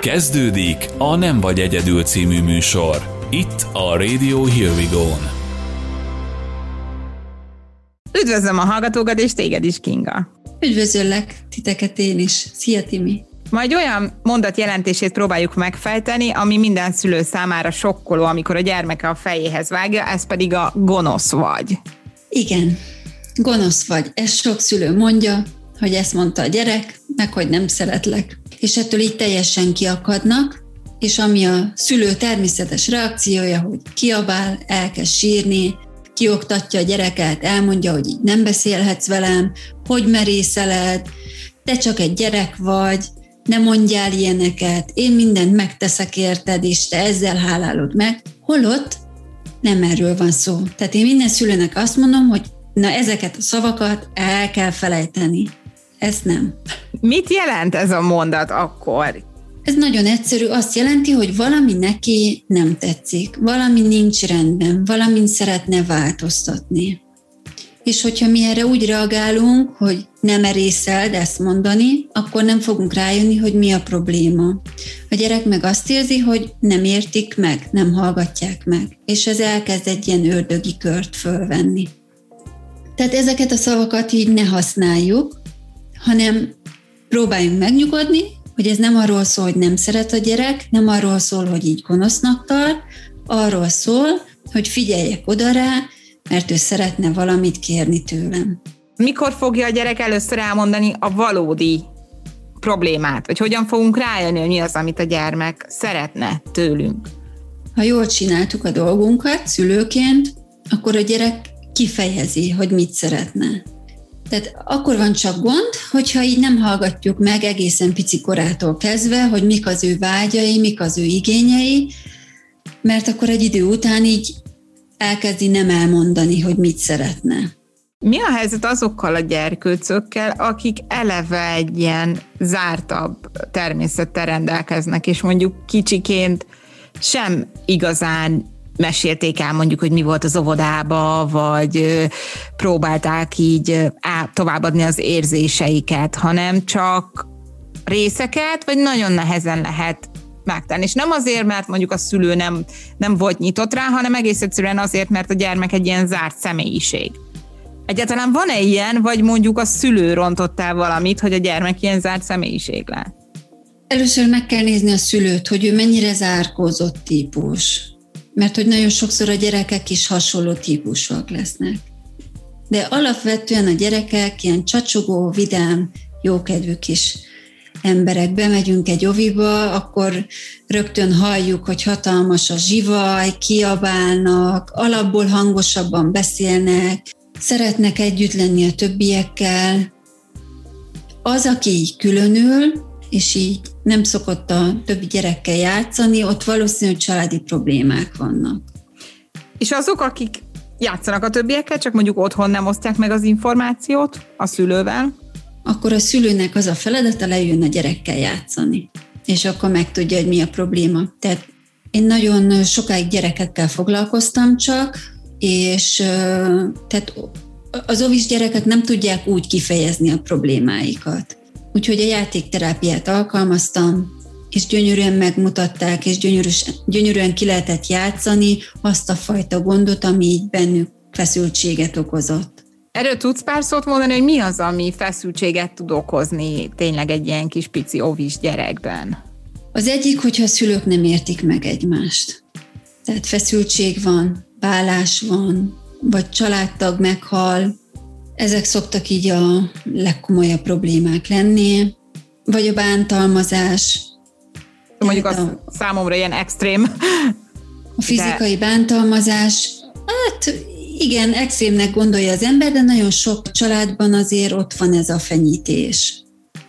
Kezdődik a Nem vagy egyedül című műsor. Itt a Radio Here We Go-n. Üdvözlöm a hallgatókat, és téged is, Kinga. Üdvözöllek titeket én is. Szia, Timi. Majd olyan mondat jelentését próbáljuk megfejteni, ami minden szülő számára sokkoló, amikor a gyermeke a fejéhez vágja, ez pedig a gonosz vagy. Igen, gonosz vagy. Ez sok szülő mondja, hogy ezt mondta a gyerek, meg hogy nem szeretlek. És ettől így teljesen kiakadnak, és ami a szülő természetes reakciója, hogy kiabál, elkezd sírni, kioktatja a gyereket, elmondja, hogy így nem beszélhetsz velem, hogy merészeled, te csak egy gyerek vagy, ne mondjál ilyeneket, én mindent megteszek érted, és te ezzel hálálod meg. Holott nem erről van szó. Tehát én minden szülőnek azt mondom, hogy na ezeket a szavakat el kell felejteni. Ezt nem. Mit jelent ez a mondat akkor? Ez nagyon egyszerű, azt jelenti, hogy valami neki nem tetszik, valami nincs rendben, valamint szeretne változtatni. És hogyha mi erre úgy reagálunk, hogy nem merészeld ezt mondani, akkor nem fogunk rájönni, hogy mi a probléma. A gyerek meg azt érzi, hogy nem értik meg, nem hallgatják meg, és ez elkezd egy ilyen ördögi kört fölvenni. Tehát ezeket a szavakat így ne használjuk, hanem próbáljunk megnyugodni, hogy ez nem arról szól, hogy nem szeret a gyerek, nem arról szól, hogy így gonosznak tart, arról szól, hogy figyeljek oda rá, mert ő szeretne valamit kérni tőlem. Mikor fogja a gyerek először elmondani a valódi problémát, vagy hogyan fogunk rájönni, hogy mi az, amit a gyermek szeretne tőlünk? Ha jól csináltuk a dolgunkat szülőként, akkor a gyerek kifejezi, hogy mit szeretne. Tehát akkor van csak gond, hogyha így nem hallgatjuk meg egészen pici korától kezdve, hogy mik az ő vágyai, mik az ő igényei, mert akkor egy idő után így elkezdi nem elmondani, hogy mit szeretne. Mi a helyzet azokkal a gyerkőcökkel, akik eleve egy ilyen zártabb természettel rendelkeznek, és mondjuk kicsiként sem igazán mesélték el mondjuk, hogy mi volt az óvodába, vagy próbálták így továbbadni az érzéseiket, hanem csak részeket, vagy nagyon nehezen lehet megtenni. És nem azért, mert mondjuk a szülő nem, nem volt nyitott rá, hanem egész egyszerűen azért, mert a gyermek egy ilyen zárt személyiség. Egyáltalán van-e ilyen, vagy mondjuk a szülő rontott el valamit, hogy a gyermek ilyen zárt személyiség lett? Először meg kell nézni a szülőt, hogy ő mennyire zárkózott típus mert hogy nagyon sokszor a gyerekek is hasonló típusúak lesznek. De alapvetően a gyerekek ilyen csacsogó, vidám, jókedvű kis emberek. Bemegyünk egy oviba, akkor rögtön halljuk, hogy hatalmas a zsivaj, kiabálnak, alapból hangosabban beszélnek, szeretnek együtt lenni a többiekkel. Az, aki így különül, és így nem szokott a többi gyerekkel játszani, ott valószínűleg családi problémák vannak. És azok, akik játszanak a többiekkel, csak mondjuk otthon nem osztják meg az információt a szülővel? Akkor a szülőnek az a feladata lejön a gyerekkel játszani, és akkor megtudja, hogy mi a probléma. Tehát én nagyon sokáig gyerekekkel foglalkoztam csak, és tehát az ovis gyerekek nem tudják úgy kifejezni a problémáikat. Úgyhogy a játékterápiát alkalmaztam, és gyönyörűen megmutatták, és gyönyörűs, gyönyörűen ki lehetett játszani azt a fajta gondot, ami így bennük feszültséget okozott. Erről tudsz pár szót mondani, hogy mi az, ami feszültséget tud okozni tényleg egy ilyen kis pici ovis gyerekben? Az egyik, hogyha a szülők nem értik meg egymást. Tehát feszültség van, vállás van, vagy családtag meghal, ezek szoktak így a legkomolyabb problémák lenni, vagy a bántalmazás. Mondjuk az a, számomra ilyen extrém. A fizikai de... bántalmazás, hát igen, extrémnek gondolja az ember, de nagyon sok családban azért ott van ez a fenyítés.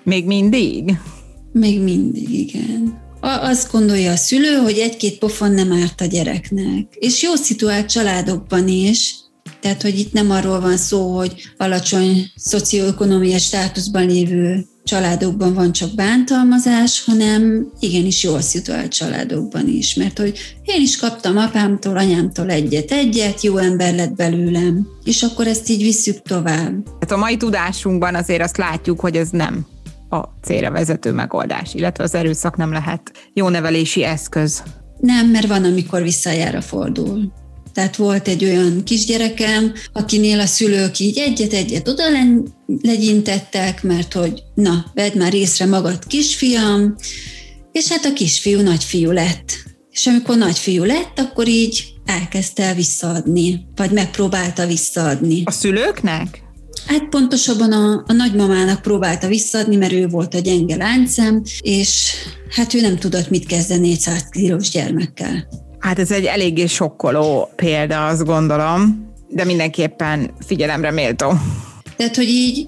Még mindig? Még mindig, igen. Azt gondolja a szülő, hogy egy-két pofon nem árt a gyereknek. És jó szituált családokban is, tehát, hogy itt nem arról van szó, hogy alacsony szocioekonomiai státuszban lévő családokban van csak bántalmazás, hanem igenis jól szituált családokban is. Mert hogy én is kaptam apámtól, anyámtól egyet-egyet, jó ember lett belőlem, és akkor ezt így visszük tovább. Hát a mai tudásunkban azért azt látjuk, hogy ez nem a célra vezető megoldás, illetve az erőszak nem lehet jó nevelési eszköz. Nem, mert van, amikor visszajára fordul. Tehát volt egy olyan kisgyerekem, akinél a szülők így egyet-egyet oda legyintettek, mert hogy na, vedd már észre magad kisfiam, és hát a kisfiú nagyfiú lett. És amikor nagyfiú lett, akkor így elkezdte el visszaadni, vagy megpróbálta visszaadni. A szülőknek? Hát pontosabban a, a nagymamának próbálta visszaadni, mert ő volt a gyenge láncem, és hát ő nem tudott mit kezdeni 400 kilós gyermekkel. Hát ez egy eléggé sokkoló példa, azt gondolom, de mindenképpen figyelemre méltó. Tehát, hogy így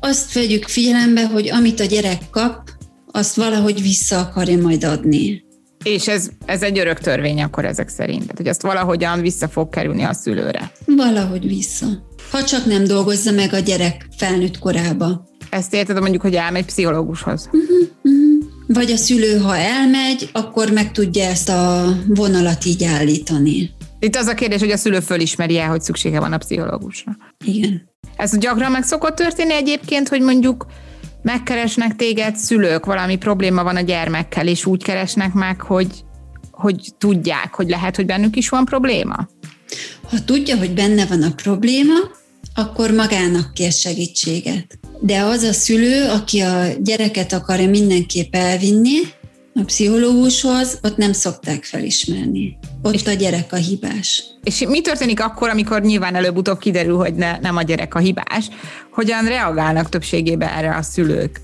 azt vegyük figyelembe, hogy amit a gyerek kap, azt valahogy vissza akarja majd adni. És ez, ez egy örök törvény akkor ezek szerint, tehát hogy azt valahogyan vissza fog kerülni a szülőre. Valahogy vissza. Ha csak nem dolgozza meg a gyerek felnőtt korába. Ezt érted mondjuk, hogy elmegy pszichológushoz? Uh-huh, uh-huh. Vagy a szülő, ha elmegy, akkor meg tudja ezt a vonalat így állítani. Itt az a kérdés, hogy a szülő fölismeri el, hogy szüksége van a pszichológusra. Igen. Ez gyakran meg szokott történni egyébként, hogy mondjuk megkeresnek téged szülők, valami probléma van a gyermekkel, és úgy keresnek meg, hogy, hogy tudják, hogy lehet, hogy bennük is van probléma? Ha tudja, hogy benne van a probléma, akkor magának kér segítséget. De az a szülő, aki a gyereket akarja mindenképp elvinni a pszichológushoz, ott nem szokták felismerni. Ott a gyerek a hibás. És mi történik akkor, amikor nyilván előbb-utóbb kiderül, hogy ne, nem a gyerek a hibás? Hogyan reagálnak többségében erre a szülők?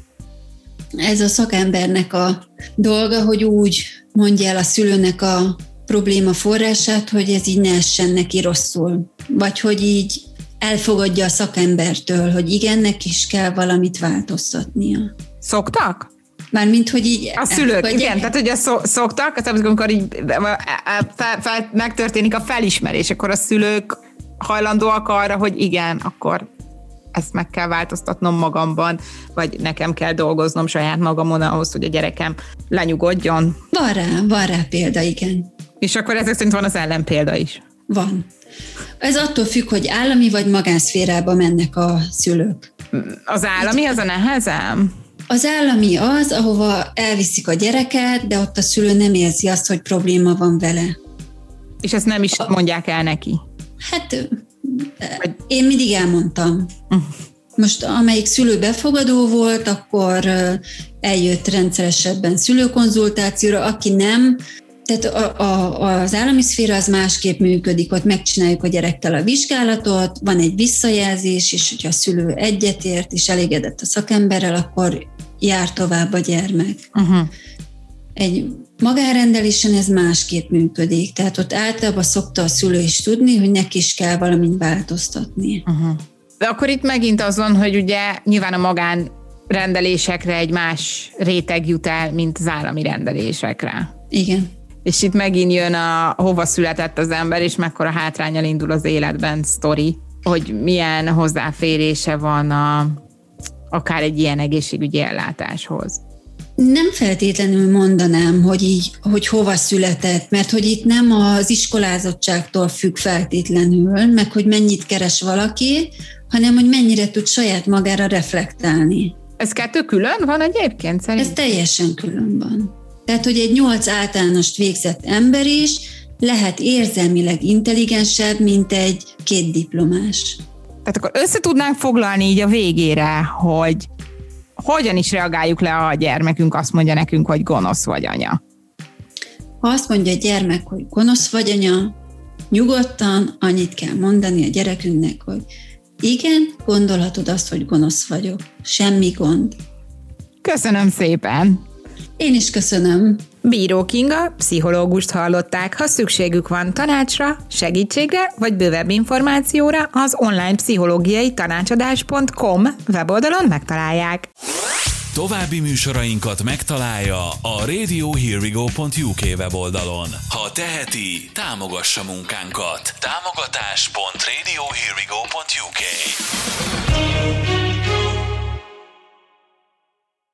Ez a szakembernek a dolga, hogy úgy mondja el a szülőnek a probléma forrását, hogy ez így ne essen neki rosszul. Vagy hogy így elfogadja a szakembertől, hogy igen, neki is kell valamit változtatnia. Szoktak? Mármint, hogy így... A szülők, igen, igen, tehát hogy szok, szoktak, az, amikor így fel, fel, megtörténik a felismerés, akkor a szülők hajlandóak arra, hogy igen, akkor ezt meg kell változtatnom magamban, vagy nekem kell dolgoznom saját magamon ahhoz, hogy a gyerekem lenyugodjon. Van rá, van rá példa, igen. És akkor ezek szerint van az ellenpélda is. Van. Ez attól függ, hogy állami vagy magánszférába mennek a szülők. Az állami az a nehezem? Az állami az, ahova elviszik a gyereket, de ott a szülő nem érzi azt, hogy probléma van vele. És ezt nem is mondják el neki? Hát én mindig elmondtam. Most amelyik szülő befogadó volt, akkor eljött rendszeresebben szülőkonzultációra, aki nem, tehát a, a, az állami szféra az másképp működik, ott megcsináljuk a gyerekkel a vizsgálatot, van egy visszajelzés, és hogyha a szülő egyetért és elégedett a szakemberrel, akkor jár tovább a gyermek. Uh-huh. Egy magárendelésen ez másképp működik, tehát ott általában szokta a szülő is tudni, hogy neki is kell valamit változtatni. Uh-huh. De akkor itt megint az van, hogy ugye nyilván a magán rendelésekre egy más réteg jut el, mint az állami rendelésekre. Igen. És itt megint jön a hova született az ember, és mekkora hátrányal indul az életben sztori, hogy milyen hozzáférése van a, akár egy ilyen egészségügyi ellátáshoz. Nem feltétlenül mondanám, hogy így, hogy hova született, mert hogy itt nem az iskolázottságtól függ feltétlenül, meg hogy mennyit keres valaki, hanem hogy mennyire tud saját magára reflektálni. Ez kettő külön van egyébként szerint? Ez teljesen külön van. Tehát, hogy egy nyolc általánost végzett ember is lehet érzelmileg intelligensebb, mint egy két diplomás. Tehát akkor össze tudnánk foglalni így a végére, hogy hogyan is reagáljuk le a gyermekünk, azt mondja nekünk, hogy gonosz vagy anya. Ha azt mondja a gyermek, hogy gonosz vagy anya, nyugodtan annyit kell mondani a gyerekünknek, hogy igen, gondolhatod azt, hogy gonosz vagyok. Semmi gond. Köszönöm szépen! Én is köszönöm. Bíró Kinga, pszichológust hallották. Ha szükségük van tanácsra, segítségre vagy bővebb információra, az online pszichológiai tanácsadás.com weboldalon megtalálják. További műsorainkat megtalálja a radiohearwego.uk weboldalon. Ha teheti, támogassa munkánkat. Támogatás.radiohearwego.uk